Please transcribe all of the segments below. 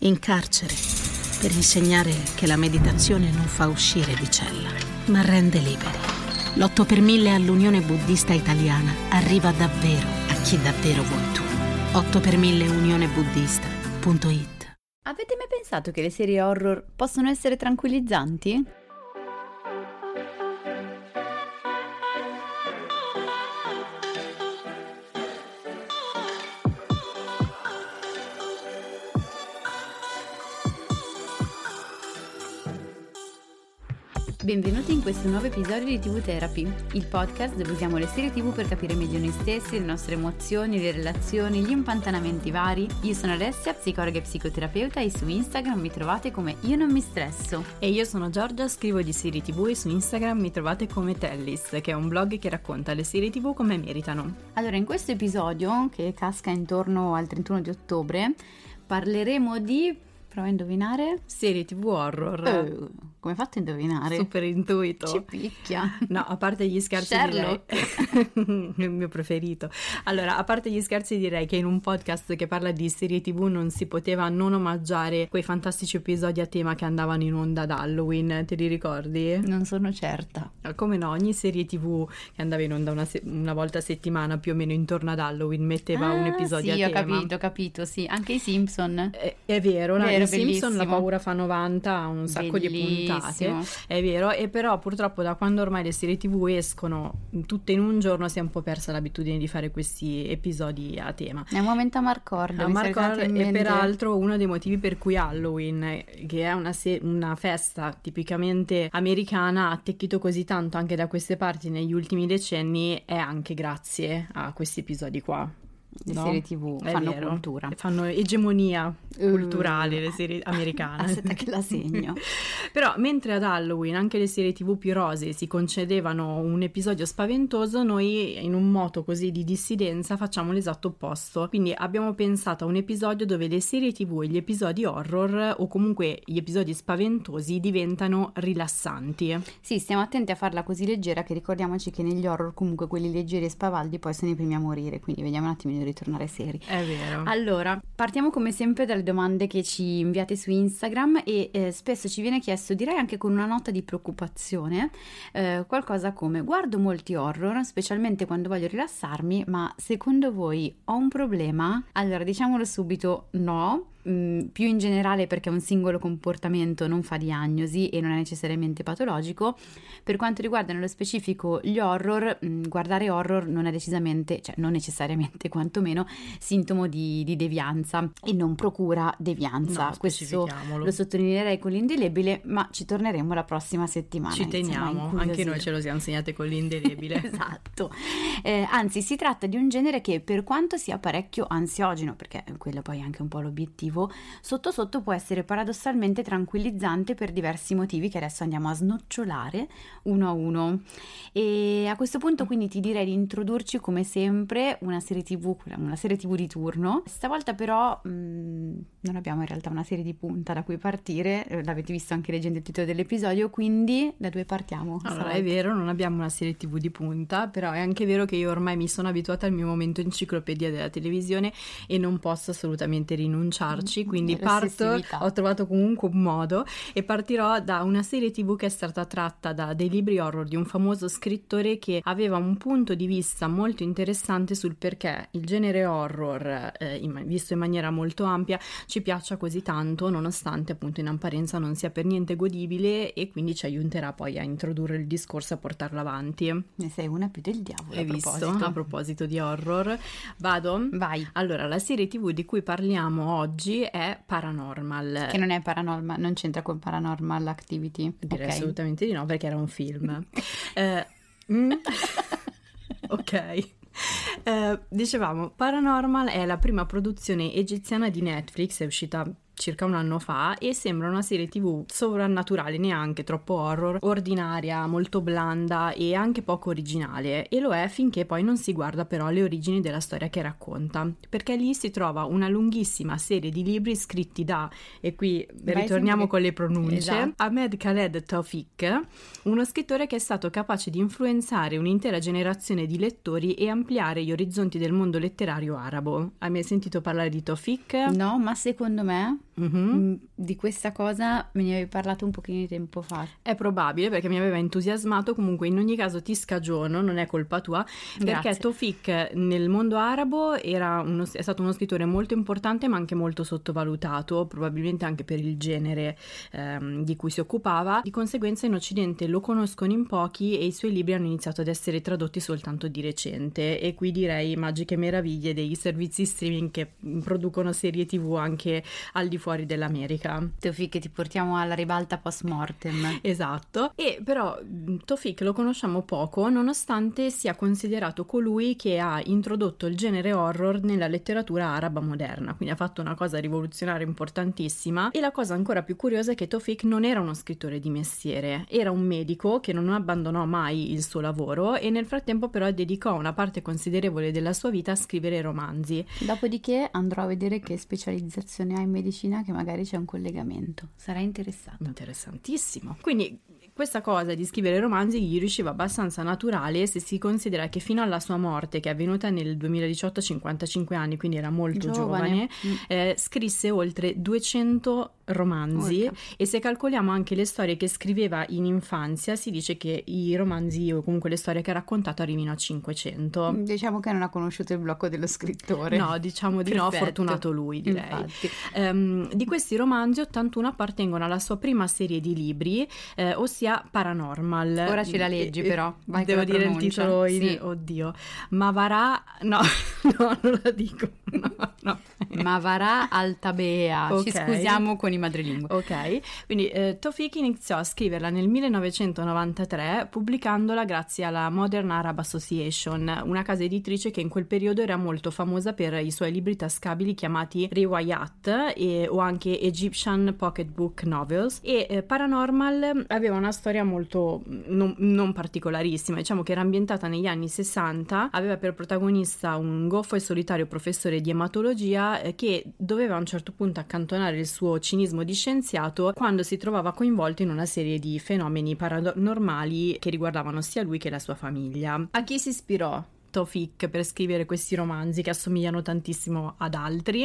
in carcere per insegnare che la meditazione non fa uscire di cella, ma rende liberi. L'8 per 1000 all'Unione Buddista Italiana arriva davvero a chi davvero vuoi tu. 8 per 1000 unionebuddista.it Avete mai pensato che le serie horror possono essere tranquillizzanti? Benvenuti in questo nuovo episodio di TV Therapy, il podcast dove usiamo le serie TV per capire meglio noi stessi, le nostre emozioni, le relazioni, gli impantanamenti vari. Io sono Alessia, psicologa e psicoterapeuta e su Instagram mi trovate come Io non mi stresso. E io sono Giorgia, scrivo di serie TV e su Instagram mi trovate come Tellis, che è un blog che racconta le serie TV come meritano. Allora, in questo episodio, che casca intorno al 31 di ottobre, parleremo di... Prova a indovinare? Serie TV horror. Eh, come hai fatto a indovinare? Super intuito. Ci picchia. No, a parte gli scherzi Sherlock. direi il mio preferito. Allora, a parte gli scherzi direi che in un podcast che parla di serie TV non si poteva non omaggiare quei fantastici episodi a tema che andavano in onda ad Halloween, te li ricordi? Non sono certa. Come no, ogni serie TV che andava in onda una, se- una volta a settimana più o meno intorno ad Halloween metteva Ah, un episodio sì, a ho tema. capito, ho capito, sì. Anche i Simpson. È, è vero, no? Vero, i Simpson la bellissimo. paura fa 90 ha un sacco di puntate, Bellissimo. è vero, e però purtroppo da quando ormai le serie tv escono tutte in un giorno si è un po' persa l'abitudine di fare questi episodi a tema. È un momento a Marcord. A mi Marco sarà venuto in è mente- peraltro uno dei motivi per cui Halloween, che è una, se- una festa tipicamente americana, ha attecchito così tanto anche da queste parti negli ultimi decenni, è anche grazie a questi episodi qua. Le no? serie TV fanno vero. cultura. Fanno egemonia Uh, culturale le serie americane. Aspetta che la segno. Però mentre ad Halloween anche le serie tv più rose si concedevano un episodio spaventoso, noi in un moto così di dissidenza facciamo l'esatto opposto. Quindi abbiamo pensato a un episodio dove le serie tv e gli episodi horror o comunque gli episodi spaventosi diventano rilassanti. Sì, stiamo attenti a farla così leggera che ricordiamoci che negli horror comunque quelli leggeri e spavaldi poi sono i primi a morire, quindi vediamo un attimino di ritornare seri. È vero. Allora, partiamo come sempre dalle domande che ci inviate su Instagram e eh, spesso ci viene chiesto, direi anche con una nota di preoccupazione, eh, qualcosa come guardo molti horror, specialmente quando voglio rilassarmi, ma secondo voi ho un problema? Allora, diciamolo subito, no. Mm, più in generale perché un singolo comportamento non fa diagnosi e non è necessariamente patologico. Per quanto riguarda nello specifico gli horror, mm, guardare horror non è decisamente, cioè non necessariamente quantomeno, sintomo di, di devianza e non procura devianza. No, Questo lo sottolineerei con l'indelebile, ma ci torneremo la prossima settimana. Ci insomma, teniamo, anche incuriosire. noi ce lo siamo insegnate con l'indelebile. Esatto, Eh, anzi si tratta di un genere che per quanto sia parecchio ansiogeno, perché quello poi è anche un po' l'obiettivo, sotto sotto può essere paradossalmente tranquillizzante per diversi motivi che adesso andiamo a snocciolare uno a uno. E a questo punto quindi ti direi di introdurci come sempre una serie tv, una serie tv di turno. Stavolta però mh, non abbiamo in realtà una serie di punta da cui partire, eh, l'avete visto anche leggendo il titolo dell'episodio, quindi da dove partiamo? Allora, stavolta? è vero, non abbiamo una serie TV di punta, però è anche vero che io ormai mi sono abituata al mio momento enciclopedia della televisione e non posso assolutamente rinunciarci, quindi parto, ho trovato comunque un modo e partirò da una serie TV che è stata tratta da dei libri horror di un famoso scrittore che aveva un punto di vista molto interessante sul perché il genere horror, eh, in- visto in maniera molto ampia, ci piaccia così tanto, nonostante appunto in apparenza non sia per niente godibile e quindi ci aiuterà poi a introdurre il discorso e a portarlo avanti. Ne sei una più del diavolo. Hai a visto? proposito. A proposito di horror, vado? Vai. Allora, la serie TV di cui parliamo oggi è Paranormal. Che non è paranormal, non c'entra con paranormal activity. Direi ok? assolutamente di no perché era un film. Eh, mm, ok. Eh, dicevamo, Paranormal è la prima produzione egiziana di Netflix, è uscita circa un anno fa e sembra una serie tv sovrannaturale, neanche troppo horror, ordinaria, molto blanda e anche poco originale e lo è finché poi non si guarda però le origini della storia che racconta, perché lì si trova una lunghissima serie di libri scritti da, e qui Vai ritorniamo sempre- con le pronunce, Esatto. Ahmed Khaled Taufik, uno scrittore che è stato capace di influenzare un'intera generazione di lettori e ampliare gli orizzonti del mondo letterario arabo. Hai mai sentito parlare di Taufik? No, ma secondo me Mm-hmm. Di questa cosa me ne avevi parlato un pochino di tempo fa. È probabile perché mi aveva entusiasmato, comunque in ogni caso ti scagiono, non è colpa tua, perché Grazie. Tofik nel mondo arabo era uno- è stato uno scrittore molto importante ma anche molto sottovalutato, probabilmente anche per il genere ehm, di cui si occupava. Di conseguenza in Occidente lo conoscono in pochi e i suoi libri hanno iniziato ad essere tradotti soltanto di recente e qui direi magiche meraviglie dei servizi streaming che producono serie tv anche al di fuori dell'America. Teofi che ti portiamo alla ribalta post mortem. Esatto, e però mh, Tofik lo conosciamo poco nonostante sia considerato colui che ha introdotto il genere horror nella letteratura araba moderna, quindi ha fatto una cosa rivoluzionaria importantissima e la cosa ancora più curiosa è che Tofik non era uno scrittore di mestiere, era un medico che non abbandonò mai il suo lavoro e nel frattempo però dedicò una parte considerevole della sua vita a scrivere romanzi. Dopodiché andrò a vedere che specializzazione ha in medicina, che magari c'è un collegamento. Sarà interessato. Interessantissimo. Quindi questa cosa di scrivere romanzi gli riusciva abbastanza naturale se si considera che fino alla sua morte, che è avvenuta nel 2018 a 55 anni, quindi era molto giovane, Mm. eh, scrisse oltre 200 romanzi Urca. e se calcoliamo anche le storie che scriveva in infanzia si dice che i romanzi o comunque le storie che ha raccontato arrivino a 500. Diciamo che non ha conosciuto il blocco dello scrittore. No, diciamo di no, Perfetto. fortunato lui direi. Ehm, di questi romanzi 81 appartengono alla sua prima serie di libri, eh, ossia Paranormal. Ora ce la leggi, Eh, però. Vai Devo dire il pronuncia. titolo in... Sì. Oddio. Mavarà... No, no, non la dico. No, no. Mavara Altabea. Ci Ok. scusiamo con i madrelingua. Ok, quindi eh, Tofik iniziò a scriverla nel 1993 pubblicandola grazie alla Modern Arab Association, una casa editrice che in quel periodo era molto famosa per i suoi libri tascabili chiamati Riwayat e- o anche Egyptian Pocketbook Novels. E eh, Paranormal aveva una storia molto mm, non, non particolarissima, diciamo che era ambientata negli anni 60, aveva per protagonista un goffo e solitario professore di ematologia eh, che doveva a un certo punto accantonare il suo cinismo di scienziato quando si trovava coinvolto in una serie di fenomeni paranormali che riguardavano sia lui che la sua famiglia. A chi si ispirò? Tofik per scrivere questi romanzi che assomigliano tantissimo ad altri?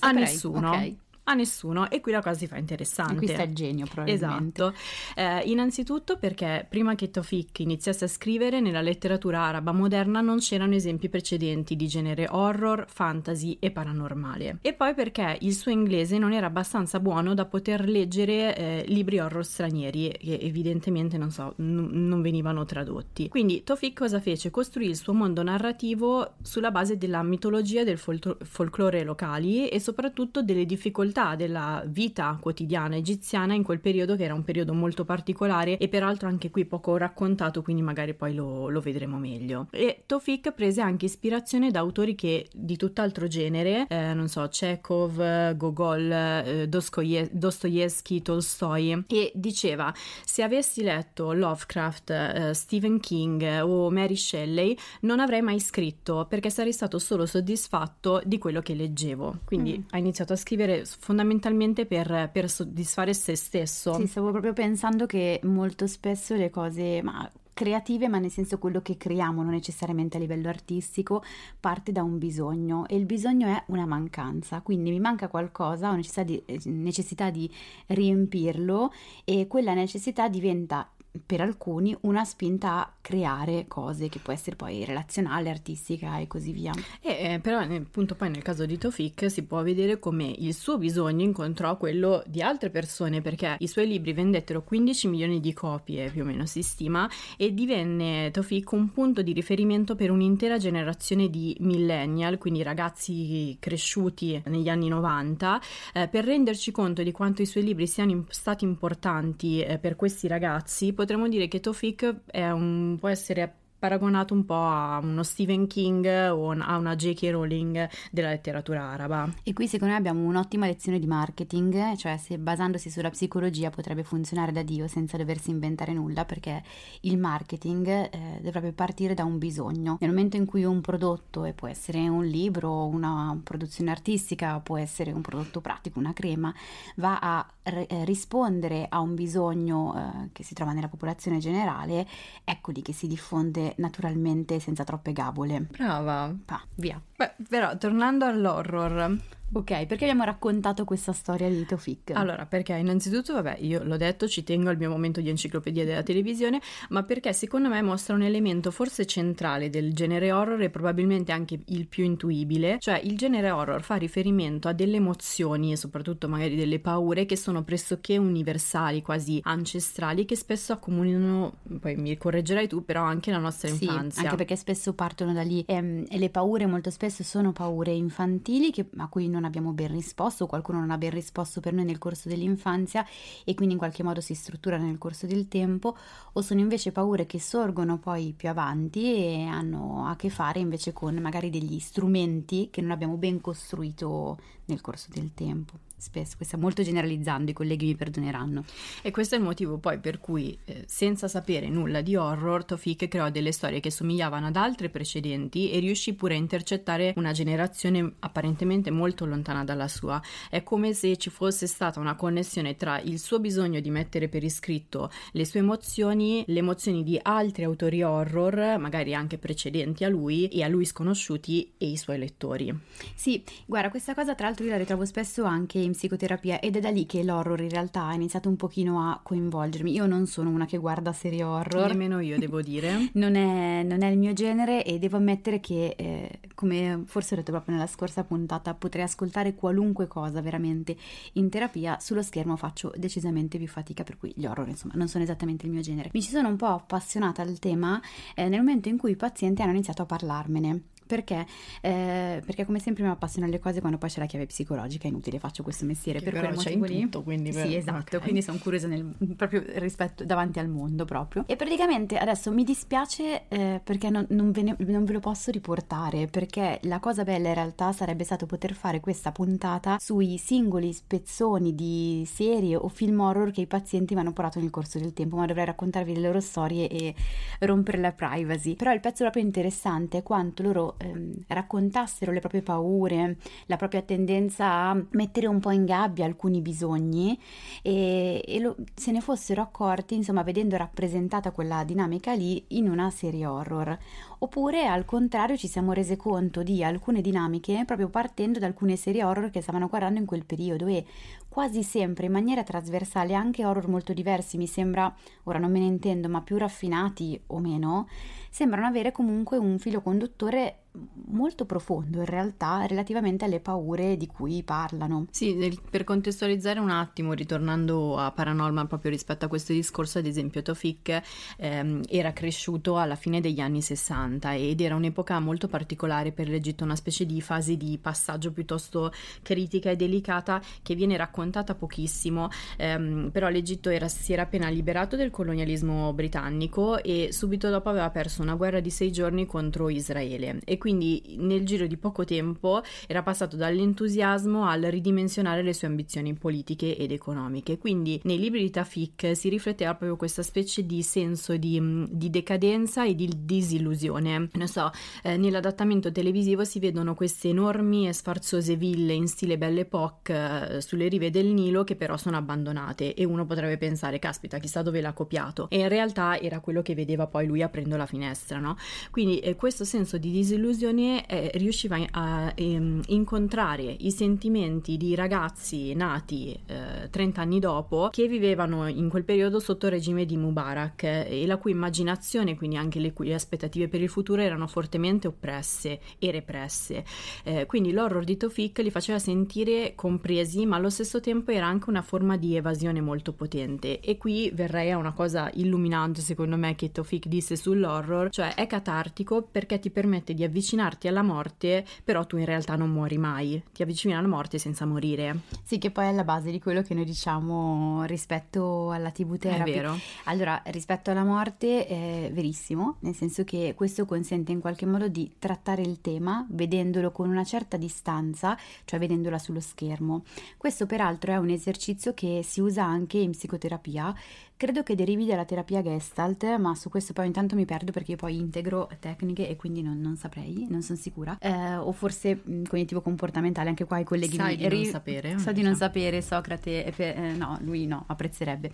A nessuno. Ok. A nessuno e qui la cosa si fa interessante. E qui sta il genio, probabilmente. Esatto. Eh, innanzitutto perché prima che Tofik iniziasse a scrivere nella letteratura araba moderna non c'erano esempi precedenti di genere horror, fantasy e paranormale. E poi perché il suo inglese non era abbastanza buono da poter leggere eh, libri horror stranieri che evidentemente non so, n- non venivano tradotti. Quindi Tofik cosa fece? Costruì il suo mondo narrativo sulla base della mitologia del fol- folklore locali e soprattutto delle difficoltà della vita quotidiana egiziana in quel periodo che era un periodo molto particolare e peraltro anche qui poco raccontato quindi magari poi lo, lo vedremo meglio e Tofik prese anche ispirazione da autori che di tutt'altro genere eh, non so Chekhov, Gogol, eh, Dostoye- Dostoevsky, Tolstoi e diceva se avessi letto Lovecraft, eh, Stephen King eh, o Mary Shelley non avrei mai scritto perché sarei stato solo soddisfatto di quello che leggevo quindi Mm. ha iniziato a scrivere fondamentalmente per, per soddisfare se stesso. Sì, stavo proprio pensando che molto spesso le cose, ma creative, ma nel senso quello che creiamo, non necessariamente a livello artistico, parte da un bisogno e il bisogno è una mancanza, quindi mi manca qualcosa, ho necessità di, eh, necessità di riempirlo e quella necessità diventa per alcuni una spinta a creare cose che può essere poi relazionale, artistica e così via. E, eh, però appunto poi nel caso di Tofik si può vedere come il suo bisogno incontrò quello di altre persone perché i suoi libri vendettero 15 milioni di copie più o meno si stima e divenne Tofik un punto di riferimento per un'intera generazione di millennial, quindi ragazzi cresciuti negli anni 90, eh, per renderci conto di quanto i suoi libri siano im- stati importanti eh, per questi ragazzi, potremmo dire che Tofik un- può essere paragonato un po' a uno Stephen King o a una J.K. Rowling della letteratura araba. E qui secondo me abbiamo un'ottima lezione di marketing, cioè se basandosi sulla psicologia potrebbe funzionare da Dio senza doversi inventare nulla, perché il marketing eh, dovrebbe partire da un bisogno. Nel momento in cui un prodotto, e può essere un libro, una produzione artistica, può essere un prodotto pratico, una crema, va a re- eh, rispondere a un bisogno eh, che si trova nella popolazione generale, ecco lì che si diffonde naturalmente senza troppe gabole. Brava. Pa, via. Beh, però tornando all'horror, Ok, perché abbiamo raccontato questa storia di Tofik? Allora, perché innanzitutto, vabbè, io l'ho detto, ci tengo al mio momento di enciclopedia della televisione, ma perché secondo me mostra un elemento forse centrale del genere horror e probabilmente anche il più intuibile, cioè il genere horror fa riferimento a delle emozioni e soprattutto magari delle paure che sono pressoché universali, quasi ancestrali, che spesso accomunano, poi mi correggerai tu, però anche la nostra sì, infanzia. Anche perché spesso partono da lì ehm, e le paure molto spesso sono paure infantili che, a cui non abbiamo ben risposto, qualcuno non ha ben risposto per noi nel corso dell'infanzia e quindi in qualche modo si strutturano nel corso del tempo, o sono invece paure che sorgono poi più avanti e hanno a che fare invece con magari degli strumenti che non abbiamo ben costruito nel corso del tempo spesso, stiamo molto generalizzando, i colleghi mi perdoneranno. E questo è il motivo poi per cui, eh, senza sapere nulla di horror, Tofik creò delle storie che somigliavano ad altre precedenti e riuscì pure a intercettare una generazione apparentemente molto lontana dalla sua. È come se ci fosse stata una connessione tra il suo bisogno di mettere per iscritto le sue emozioni, le emozioni di altri autori horror, magari anche precedenti a lui e a lui sconosciuti, e i suoi lettori. Sì, guarda, questa cosa tra l'altro io la ritrovo spesso anche in psicoterapia ed è da lì che l'horror in realtà ha iniziato un pochino a coinvolgermi. Io non sono una che guarda serie horror. Nemmeno io, devo dire. non, è, non, è, il mio genere e devo ammettere che, eh, come forse ho detto proprio nella scorsa puntata, potrei ascoltare qualunque cosa veramente in terapia. Sullo schermo faccio decisamente più fatica, per cui gli horror insomma non sono esattamente il mio genere. Mi ci sono un po' appassionata al tema eh, nel momento in cui i pazienti hanno iniziato a parlarmene. Perché? Eh, perché come sempre mi appassionano le cose quando poi c'è la chiave psicologica, è inutile, faccio questo mestiere che per quel motivo lì. Tutto, quindi sì, per... esatto, okay. quindi sono curiosa nel, proprio rispetto davanti al mondo proprio. E praticamente adesso mi dispiace eh, perché non, non, ve ne, non, ve lo posso riportare, perché la cosa bella in realtà sarebbe stato poter fare questa puntata sui singoli spezzoni di serie o film horror che i pazienti mi hanno portato nel corso del tempo, ma dovrei raccontarvi le loro storie e rompere la privacy. Però il pezzo proprio interessante è quanto loro ehm, raccontassero le proprie paure, la propria tendenza a mettere un po' in gabbia alcuni bisogni e, e lo, se ne fossero accorti, insomma, vedendo rappresentata quella dinamica lì in una serie horror. Oppure al contrario ci siamo rese conto di alcune dinamiche proprio partendo da alcune serie horror che stavano guardando in quel periodo e quasi sempre in maniera trasversale anche horror molto diversi, mi sembra, ora non me ne intendo, ma più raffinati o meno, sembrano avere comunque un filo conduttore molto profondo in realtà relativamente alle paure di cui parlano. Sì, per contestualizzare un attimo, ritornando a Paranormal proprio rispetto a questo discorso, ad esempio Tofik ehm, era cresciuto alla fine degli anni 60 ed era un'epoca molto particolare per l'Egitto, una specie di fase di passaggio piuttosto critica e delicata che viene raccontata pochissimo, ehm, però l'Egitto era, si era appena liberato del colonialismo britannico e subito dopo aveva perso una guerra di sei giorni contro Israele e quindi nel giro di poco tempo era passato dall'entusiasmo al ridimensionare le sue ambizioni politiche ed economiche. Quindi nei libri di Tafik si rifletteva proprio questa specie di senso di, di decadenza e di disillusione. Non so, eh, nell'adattamento televisivo si vedono queste enormi e sfarzose ville in stile Belle Époque eh, sulle rive del Nilo che però sono abbandonate e uno potrebbe pensare, caspita, chissà dove l'ha copiato. E in realtà era quello che vedeva poi lui aprendo la finestra, no? Quindi eh, questo senso di disillusione eh, riusciva a ehm, incontrare i sentimenti di ragazzi nati eh, 30 anni dopo che vivevano in quel periodo sotto il regime di Mubarak eh, e la cui immaginazione, quindi anche le cui aspettative per il futuro erano fortemente oppresse e represse. Eh, quindi l'horror di Tofik li faceva sentire compresi, ma allo stesso tempo era anche una forma di evasione molto potente. E qui verrei a una cosa illuminante, secondo me, che Tofik disse sull'horror, cioè è catartico perché ti permette di avvicinarti alla morte, però tu in realtà non muori mai, ti avvicini alla morte senza morire. Sì, che poi è la base di quello che noi diciamo rispetto alla TV therapy. È vero. Allora, rispetto alla morte è verissimo, nel senso che questo consente in qualche modo di trattare il tema vedendolo con una certa distanza, cioè vedendola sullo schermo. Questo peraltro è un esercizio che si usa anche in psicoterapia credo che derivi dalla terapia Gestalt, ma su questo poi intanto mi perdo perché io poi integro tecniche e quindi non, non saprei, non sono sicura. Eh, o forse cognitivo comportamentale, anche qua i colleghi Sai mi di non sapere, So di non sapere, Socrate, eh, no, lui no, apprezzerebbe.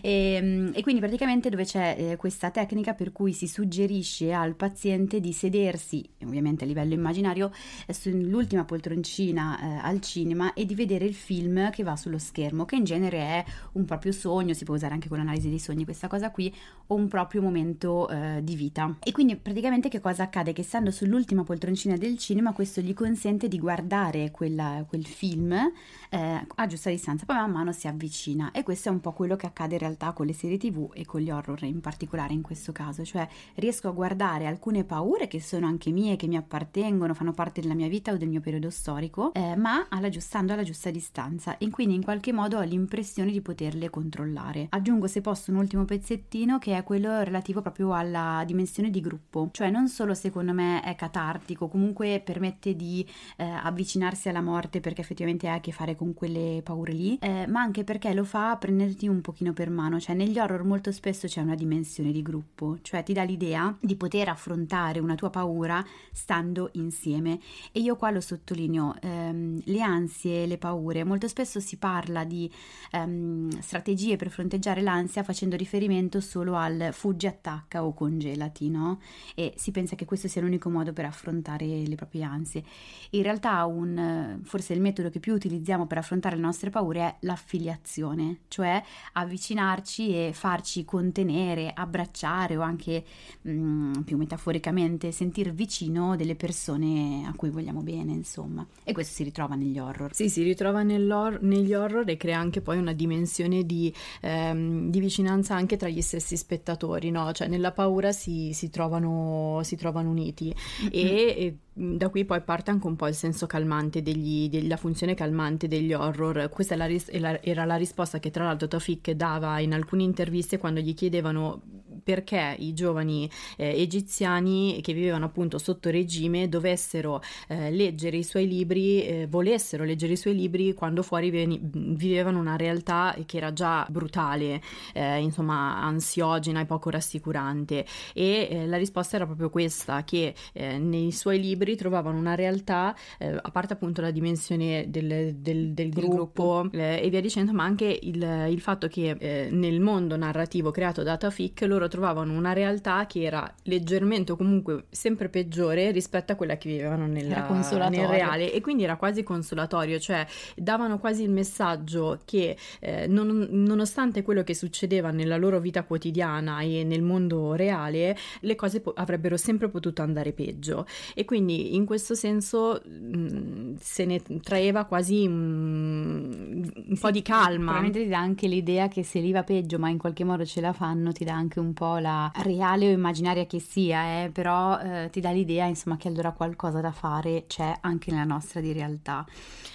E, mh, e quindi praticamente dove c'è eh, questa tecnica per cui si suggerisce al paziente di sedersi, ovviamente a livello immaginario, eh, sull'ultima poltroncina eh, al cinema e di vedere il film che va sullo schermo, che in genere è un proprio sogno, si può usare anche con l'analisi dei sogni questa cosa qui, o un proprio momento eh, di vita. E quindi praticamente che cosa accade? Che stando sull'ultima poltroncina del cinema questo gli consente di guardare quella, quel film eh, a giusta distanza, poi man mano si avvicina e questo è un po' quello che accade in realtà con le serie tv e con gli horror in particolare in questo caso, cioè riesco a guardare alcune paure che sono anche mie, che mi appartengono, fanno parte della mia vita o del mio periodo storico, eh, ma alla, stando alla giusta distanza e quindi in qualche modo ho l'impressione di poterle controllare. Aggiungo se posso un ultimo pezzettino che è quello relativo proprio alla dimensione di gruppo, cioè non solo secondo me è catartico, comunque permette di eh, avvicinarsi alla morte perché effettivamente ha a che fare con quelle paure lì, eh, ma anche perché lo fa prenderti un pochino per mano, cioè negli horror molto spesso c'è una dimensione di gruppo, cioè ti dà l'idea di poter affrontare una tua paura stando insieme. E io qua lo sottolineo, ehm, le ansie, le paure, molto spesso si parla di ehm, strategie per fronteggiare l'ansia facendo riferimento solo al fuggi, attacca o congelati, no? E si pensa che questo sia l'unico modo per affrontare le proprie ansie. In realtà un, forse il metodo che più utilizziamo per affrontare le nostre paure è l'affiliazione, cioè avvicinarci e farci contenere, abbracciare o anche mh, mm, più metaforicamente sentir vicino delle persone a cui vogliamo bene, insomma. E questo si ritrova negli horror. Sì, si ritrova negli horror e crea anche poi una dimensione di, ehm, di vicinanza anche tra gli stessi spettatori, no? Cioè nella paura si, si, trovano, si trovano, uniti mm-hmm. e, e da qui poi parte anche un po' il senso calmante degli, della funzione calmante degli horror. Questa la ris- era la risposta che tra l'altro Tafik dava in alcune interviste quando gli chiedevano perché i giovani eh, egiziani che vivevano appunto sotto regime dovessero eh, leggere i suoi libri, eh, volessero leggere i suoi libri quando fuori veni- vivevano una realtà che era già brutale, eh, insomma ansiogena e poco rassicurante. E eh, la risposta era proprio questa, che eh, nei suoi libri trovavano una realtà, a parte appunto la dimensione del, del, del gruppo, gruppo. e via dicendo, ma anche il, il fatto che nel mondo narrativo creato da Tafik loro trovavano trovavano una realtà che era leggermente o comunque sempre peggiore rispetto a quella che vivevano nella, nel reale. E quindi era quasi consolatorio, cioè davano quasi il messaggio che eh, non, nonostante quello che succedeva nella loro vita quotidiana e nel mondo reale, le cose po- avrebbero sempre potuto andare peggio. E quindi in questo senso mh, mm, se ne traeva quasi un, un sì, po' di calma. Probabilmente ti dà anche l'idea che se lì va peggio ma in qualche modo ce la fanno, ti dà anche un po' la reale o immaginaria che sia, eh, però eh, ti dà l'idea insomma che allora qualcosa da fare c'è anche nella nostra di realtà,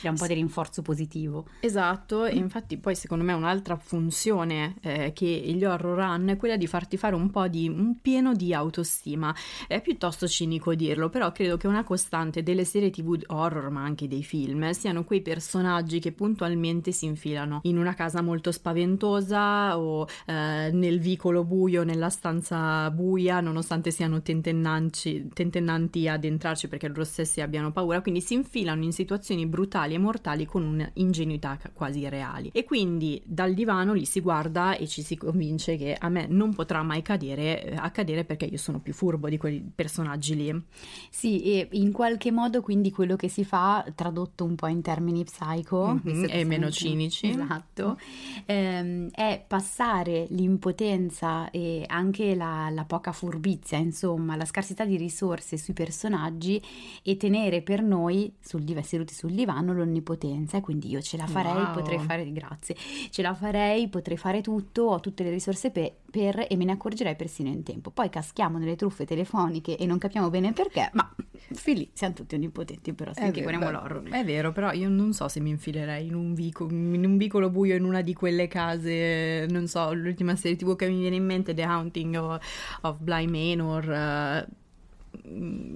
è un po' di rinforzo positivo. Esatto, e infatti poi secondo me un'altra funzione eh, che gli horror hanno è quella di farti fare un po' di un pieno di autostima. È piuttosto cinico dirlo, però credo che una costante delle serie tv horror, ma anche dei film, siano quei personaggi che puntualmente si infilano in una casa molto spaventosa o eh, nel vicolo buio, nella stanza buia, nonostante siano tentennanti ad entrarci perché loro stessi abbiano paura, quindi si infilano in situazioni brutali e mortali con un'ingenuità quasi reali. E quindi dal divano li si guarda e ci si convince che a me non potrà mai cadere, eh, accadere perché io sono più furbo di quei personaggi lì. Sì, e in qualche modo quindi quello che si fa, tradotto un po' in termini psycho, mm-hmm, e meno cinici, esatto, ehm, è passare l'impotenza e anche la, la, poca furbizia, insomma, la scarsità di risorse sui personaggi e tenere per noi, sul, seduti sul divano, l'onnipotenza. E quindi io ce la farei, wow. potrei fare, grazie, ce la farei, potrei fare tutto, ho tutte le risorse per, per e me ne accorgerei persino in tempo. Poi caschiamo nelle truffe telefoniche e non capiamo bene perché, ma fin lì siamo tutti onnipotenti, però se anche guardiamo l'horror. È vero, però io non so se mi infilerei in un, vico, in un vicolo buio in una di quelle case, non so, l'ultima serie tv che mi viene in mente The Haunting of, of Bly Manor. Uh,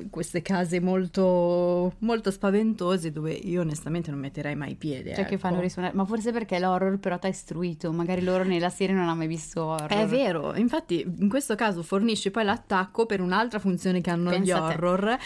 queste case molto, molto spaventose dove io onestamente non metterei mai piede. Cioè ecco. che fanno risuonare, ma forse perché l'horror però ti ha istruito, magari loro nella serie non hanno mai visto horror. È vero, infatti in questo caso fornisce poi l'attacco per un'altra funzione che hanno Pensa gli horror,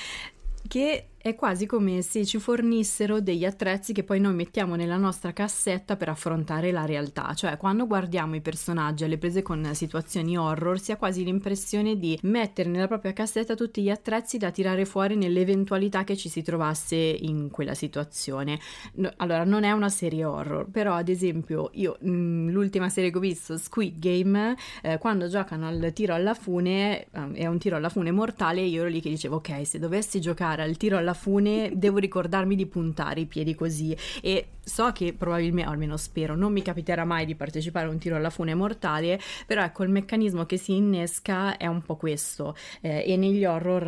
che è quasi come se ci fornissero degli attrezzi che poi noi mettiamo nella nostra cassetta per affrontare la realtà. Cioè, quando guardiamo i personaggi alle prese con situazioni horror, si ha quasi l'impressione di mettere nella propria cassetta tutti gli attrezzi da tirare fuori nell'eventualità che ci si trovasse in quella situazione. No- allora, non è una serie horror, però ad esempio io mh, l'ultima serie che ho visto, Squid Game, eh, quando giocano al tiro alla fune, eh, è un tiro alla fune mortale, io ero lì che dicevo ok, se dovessi giocare al tiro alla fune devo ricordarmi di puntare i piedi così. E so che probabilmente, o almeno spero, non mi capiterà mai di partecipare a un tiro alla fune mortale, però ecco il meccanismo che si innesca è un po' questo. Eh, e negli horror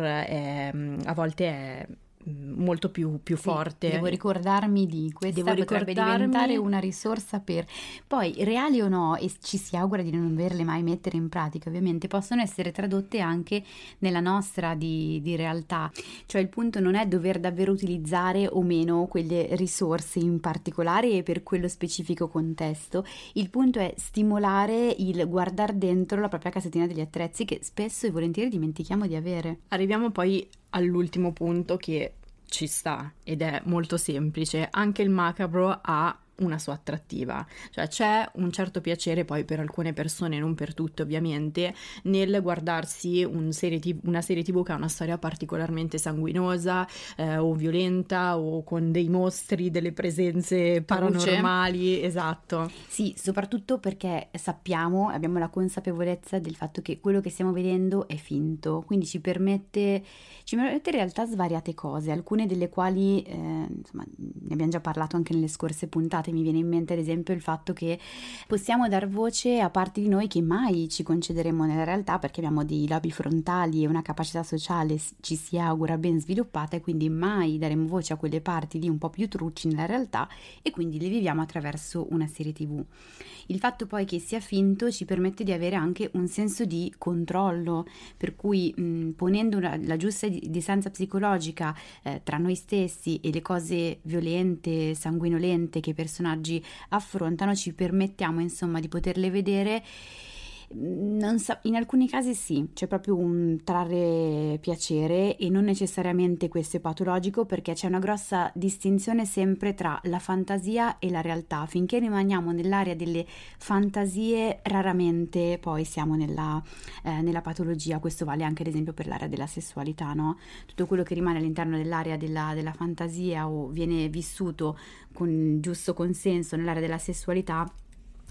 mm, a volte è molto più, più Sì, forte. Devo ricordarmi di questa Devo potrebbe ricordarmi- diventare una risorsa per poi reali o no e ci si augura di non doverle mai mettere in pratica ovviamente possono essere tradotte anche nella nostra di, di realtà. Cioè il punto non è dover davvero utilizzare o meno quelle risorse in particolare e per quello specifico contesto. Il punto è stimolare il guardare dentro la propria casettina degli attrezzi che spesso e volentieri dimentichiamo di avere. Arriviamo poi all'ultimo punto che ci sta ed è molto semplice. Anche il macabro ha una sua attrattiva, cioè c'è un certo piacere poi per alcune persone, non per tutte ovviamente, nel guardarsi un serie TV una serie tv che ha una storia particolarmente sanguinosa eh, o violenta o con dei mostri, delle presenze paranormali, esatto. Sì, soprattutto perché sappiamo, abbiamo la consapevolezza del fatto che quello che stiamo vedendo è finto, quindi ci permette, ci permette in realtà svariate cose, alcune delle quali, eh, insomma, ne abbiamo già parlato anche nelle scorse puntate, mi viene in mente ad esempio il fatto che possiamo dar voce a parti di noi che mai ci concederemo nella realtà perché abbiamo dei lobi frontali e una capacità sociale ci si augura ben sviluppata e quindi mai daremo voce a quelle parti lì un po' più truci nella realtà e quindi le viviamo attraverso una serie tv. Il fatto poi che sia finto ci permette di avere anche un senso di controllo, per cui mh, ponendo una- la giusta di- distanza psicologica eh, tra noi stessi e le cose violente, sanguinolente che i personaggi affrontano, ci permettiamo insomma di poterle vedere. Sa- in alcuni casi sì, c'è proprio un trarre piacere e non necessariamente questo è patologico perché c'è una grossa distinzione sempre tra la fantasia e la realtà. Finché rimaniamo nell'area delle fantasie, raramente poi siamo nella, eh, nella patologia. Questo vale anche ad esempio per l'area della sessualità, no? Tutto quello che rimane all'interno dell'area della, della fantasia o viene vissuto con giusto consenso nell'area della sessualità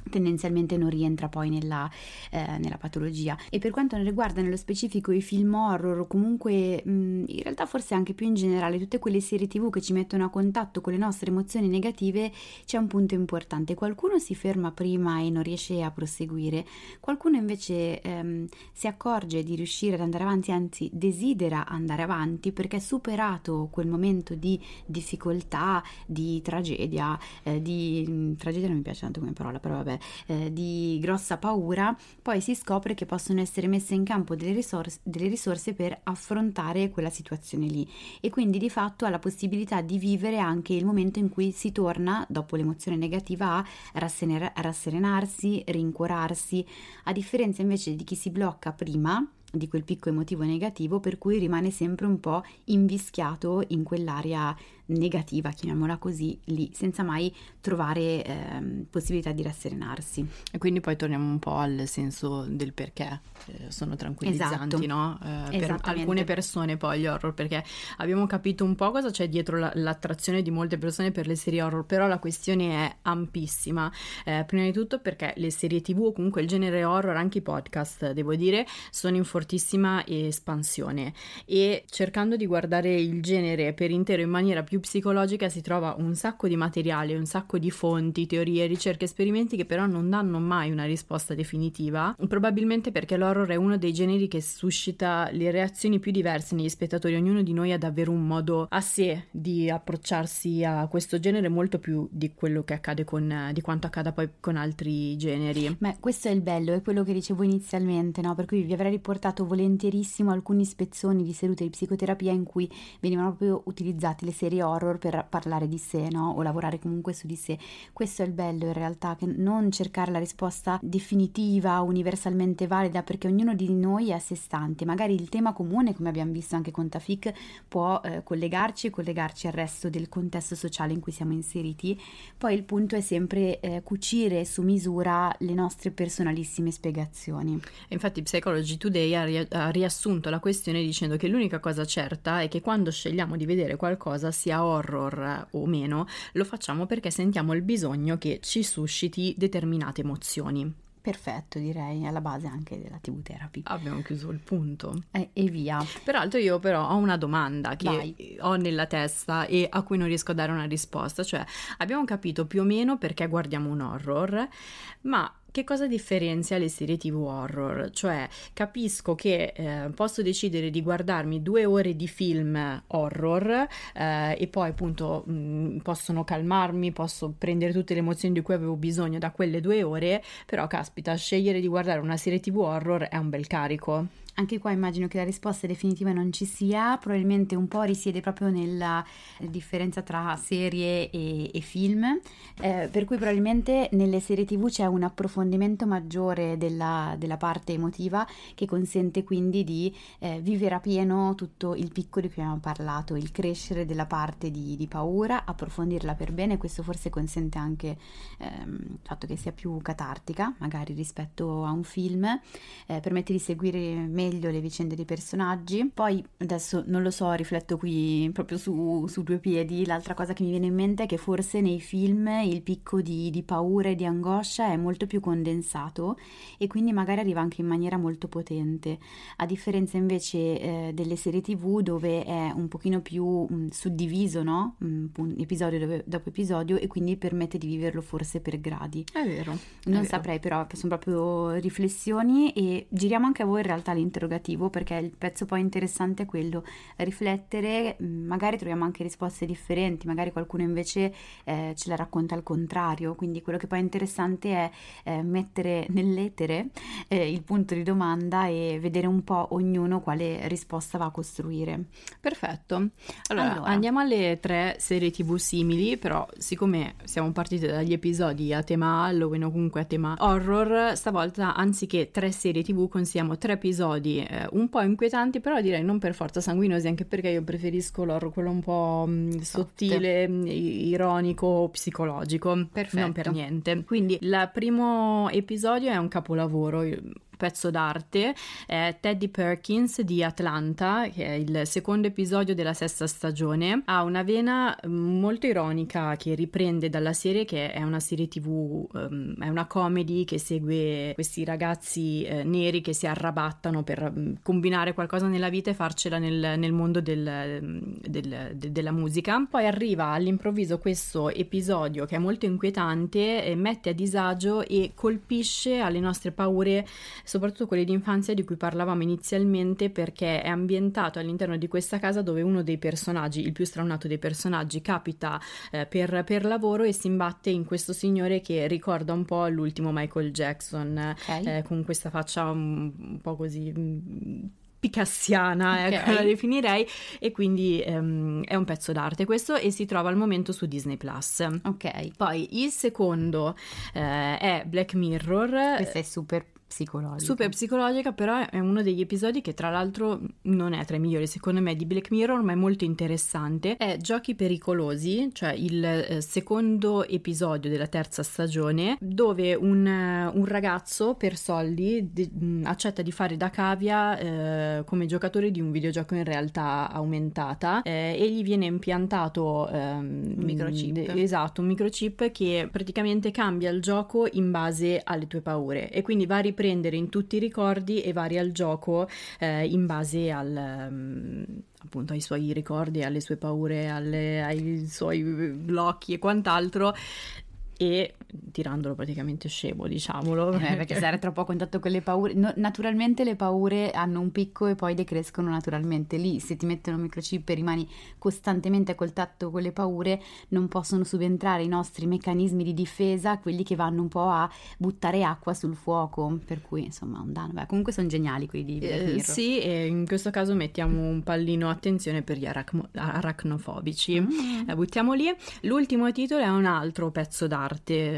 tendenzialmente non rientra poi nella, eh, nella patologia. E per quanto riguarda nello specifico i film horror o comunque mh, in realtà forse anche più in generale tutte quelle serie tv che ci mettono a contatto con le nostre emozioni negative c'è un punto importante. Qualcuno si ferma prima e non riesce a proseguire. Qualcuno invece ehm, si accorge di riuscire ad andare avanti anzi desidera andare avanti perché superato quel momento di difficoltà di tragedia eh, di tragedia non mi piace tanto come parola però vabbè eh, di grossa paura, poi si scopre che possono essere messe in campo delle risorse, delle risorse per affrontare quella situazione lì. E quindi di fatto ha la possibilità di vivere anche il momento in cui si torna, dopo l'emozione negativa, a rassener- rasserenarsi, rincuorarsi, a differenza invece di chi si blocca prima di quel picco emotivo negativo per cui rimane sempre un po' invischiato in quell'area negativa, chiamiamola così, lì, senza mai trovare ehm, possibilità di rasserenarsi. E quindi poi torniamo un po' al senso del perché eh, sono tranquillizzanti, Esatto. no? Eh, per alcune persone poi gli horror, perché abbiamo capito un po' cosa c'è dietro la- l'attrazione di molte persone per le serie horror, però la questione è ampissima. Eh, prima di tutto perché le serie TV o comunque il genere horror, anche i podcast, devo dire, sono in fortissima espansione e cercando di guardare il genere per intero in maniera più psicologica si trova un sacco di materiale, un sacco di fonti, teorie, ricerche, esperimenti che però non danno mai una risposta definitiva, probabilmente perché l'horror è uno dei generi che suscita le reazioni più diverse negli spettatori, ognuno di noi ha davvero un modo a sé di approcciarsi a questo genere molto più di quello che accade con di quanto accada poi con altri generi. Ma questo è il bello, è quello che dicevo inizialmente, no? Per cui vi avrei riportato volentierissimo alcuni spezzoni di sedute di psicoterapia in cui venivano proprio utilizzate le serie horror per parlare di sé, no? O lavorare comunque su di sé. Questo è il bello in realtà, che non cercare la risposta definitiva, universalmente valida, perché ognuno di noi è a sé stante. Magari il tema comune, come abbiamo visto anche con Tafik, può eh, collegarci e collegarci al resto del contesto sociale in cui siamo inseriti. Poi il punto è sempre eh, cucire su misura le nostre personalissime spiegazioni. Infatti Psychology Today ha, ri- ha riassunto la questione dicendo che l'unica cosa certa è che quando scegliamo di vedere qualcosa, sia horror o meno, lo facciamo perché sentiamo il bisogno che ci susciti determinate emozioni. Perfetto, direi, alla base anche della TV therapy. Abbiamo chiuso il punto. E, e via. Peraltro io però ho una domanda che Vai. ho nella testa e a cui non riesco a dare una risposta, cioè abbiamo capito più o meno perché guardiamo un horror, ma che cosa differenzia le serie TV horror? Cioè, capisco che eh, posso decidere di guardarmi due ore di film horror eh, e poi appunto mh, possono calmarmi, posso prendere tutte le emozioni di cui avevo bisogno da quelle due ore, però caspita, scegliere di guardare una serie TV horror è un bel carico. Anche qua immagino che la risposta definitiva non ci sia, probabilmente un po' risiede proprio nella differenza tra serie e, e film, eh, per cui probabilmente nelle serie tv c'è un approfondimento maggiore della, della parte emotiva che consente quindi di eh, vivere a pieno tutto il picco di cui abbiamo parlato, il crescere della parte di, di paura, approfondirla per bene, questo forse consente anche ehm, il fatto che sia più catartica, magari rispetto a un film, eh, permette di seguire meglio meglio le vicende dei personaggi. Poi adesso non lo so, rifletto qui proprio su, su due piedi. L'altra cosa che mi viene in mente è che forse nei film il picco di, di paura e di angoscia è molto più condensato e quindi magari arriva anche in maniera molto potente. A differenza invece eh, delle serie tv dove è un pochino più mh, suddiviso, no? Mh, episodio dove, dopo episodio e quindi permette di viverlo forse per gradi. È vero. Non è vero. saprei, però sono proprio riflessioni e giriamo anche a voi in realtà l'interrogativo perché il pezzo poi interessante è quello riflettere, mh, magari troviamo anche risposte differenti, magari qualcuno invece eh, ce la racconta al contrario, quindi quello che poi è interessante è eh, mettere nell'etere eh, il punto di domanda e vedere un po' ognuno quale risposta va a costruire. Perfetto. Allora, Allora. andiamo alle tre serie TV simili, però siccome siamo partiti dagli episodi a tema Halloween o comunque a tema horror, stavolta anziché tre serie TV consigliamo tre episodi eh, un po' inquietanti, però direi non per forza sanguinosi, anche perché io preferisco l'horror quello un po' mh, sottile, mh, ironico, psicologico, Perfetto. non per niente. Quindi il primo episodio è un capolavoro, pezzo d'arte è Teddy Perkins di Atlanta, che è il secondo episodio della sesta stagione. Ha una vena mm, molto ironica che riprende dalla serie, che è una serie tv, ehm, è una comedy che segue questi ragazzi eh, neri che si arrabattano per mm, combinare qualcosa nella vita e farcela nel, nel mondo del- mm, del- de- della musica. Poi arriva all'improvviso questo episodio che è molto inquietante, eh, mette a disagio e colpisce alle nostre paure soprattutto quelle di infanzia di cui parlavamo inizialmente perché è ambientato all'interno di questa casa dove uno dei personaggi, il più straunato dei personaggi, capita eh, per, per lavoro e si imbatte in questo signore che ricorda un po' l'ultimo Michael Jackson, Ok. eh, con questa faccia un, un po' così... mm, Picassiana, Ok. ecco, la definirei, e quindi ehm, è un pezzo d'arte questo e si trova al momento su Disney Plus. Ok, Poi il secondo eh, è Black Mirror, questa è super psicologica. Super psicologica, però è uno degli episodi che tra l'altro non è tra i migliori secondo me di Black Mirror, ma è molto interessante. È Giochi pericolosi, cioè il eh, secondo episodio della terza stagione, dove un, eh, un ragazzo per soldi de- accetta di fare da cavia eh, come giocatore di un videogioco in realtà aumentata eh, e gli viene impiantato ehm, microchip. de- esatto, un microchip che praticamente cambia il gioco in base alle tue paure e quindi va a riprendere in tutti i ricordi e varia il gioco eh, in base al, ehm, appunto ai suoi ricordi, alle sue paure, alle- ai suoi blocchi e quant'altro. E tirandolo praticamente scemo, diciamolo. Eh, perché stare troppo a contatto con le paure. No, naturalmente le paure hanno un picco e poi decrescono naturalmente lì. Se ti mettono un microchip e rimani costantemente a contatto con le paure, non possono subentrare i nostri meccanismi di difesa, quelli che vanno un po' a buttare acqua sul fuoco. Per cui, insomma, un danno. Beh, comunque sono geniali quelli di eh, Sì, e in questo caso mettiamo un pallino attenzione per gli arachno- arachnofobici. Mm. La buttiamo lì. L'ultimo titolo è un altro pezzo d'arte,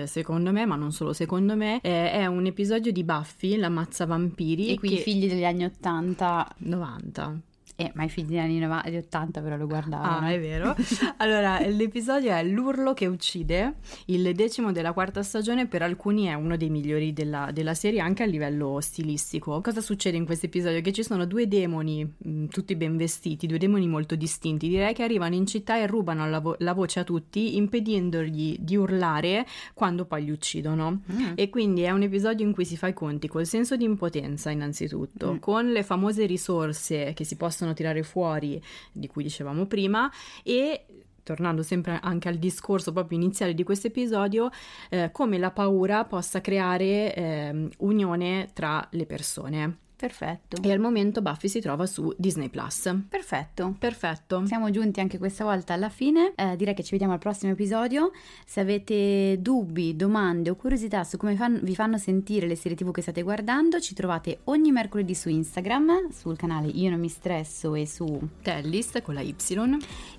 secondo me, ma non solo secondo me. Eh, è un episodio di Buffy, la mazza vampiri. E qui che... i figli degli anni 80. 90. Eh, ma i figli degli anni 90, 80 però lo guardavano. Ah, è vero. allora, l'episodio è L'urlo che uccide, il decimo della quarta stagione, per alcuni è uno dei migliori della, della serie anche a livello stilistico. Cosa succede in questo episodio? Che ci sono due demoni, mh, mm, tutti ben vestiti, due demoni molto distinti, direi che arrivano in città e rubano la, vo- la voce a tutti, impedendogli di urlare quando poi li uccidono. Mm. E quindi è un episodio in cui si fa i conti col senso di impotenza innanzitutto, mm. con le famose risorse che si possono possono tirare fuori, di cui dicevamo prima, e tornando sempre anche al discorso proprio iniziale di questo episodio, eh, come la paura possa creare eh, unione tra le persone. Perfetto. E al momento Buffy si trova su Disney Plus. Perfetto. Perfetto. Siamo giunti anche questa volta alla fine. Eh, direi che ci vediamo al prossimo episodio. Se avete dubbi, domande o curiosità su come fan- vi fanno sentire le serie TV che state guardando, ci trovate ogni mercoledì su Instagram, sul canale Io non mi stresso e su Tellis con la Y.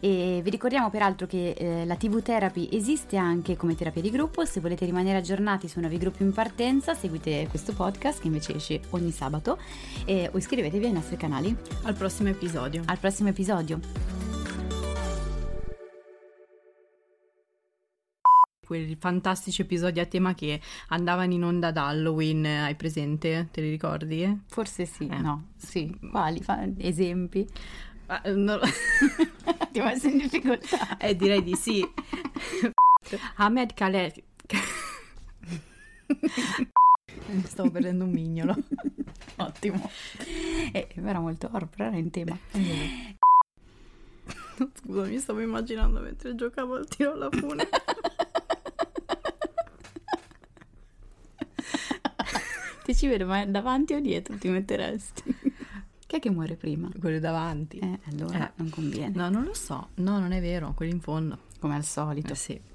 E vi ricordiamo peraltro che eh, la TV Therapy esiste anche come terapia di gruppo. Se volete rimanere aggiornati su nuovi gruppi in partenza, seguite questo podcast che invece esce ogni sabato e, o iscrivetevi ai nostri canali. Al prossimo episodio. Al prossimo episodio. quei fantastici episodi a tema che andavano in onda ad Halloween, hai presente? Te li ricordi? Forse sì, eh. no, sì. Quali? Fa- esempi? Ah, no. Ti ho messo in difficoltà. Eh, direi di sì. Ahmed Khaled. Stavo perdendo un mignolo. Ottimo. Eh, era molto horror, però era in tema. Scusa, mi stavo immaginando mentre giocavo al tiro alla fune. ti ci vedo, ma davanti o dietro ti metteresti? Chi è che muore prima? Quello davanti. Eh, allora eh. non conviene. No, non lo so. No, non è vero, quello in fondo. Come al solito. Eh, sì.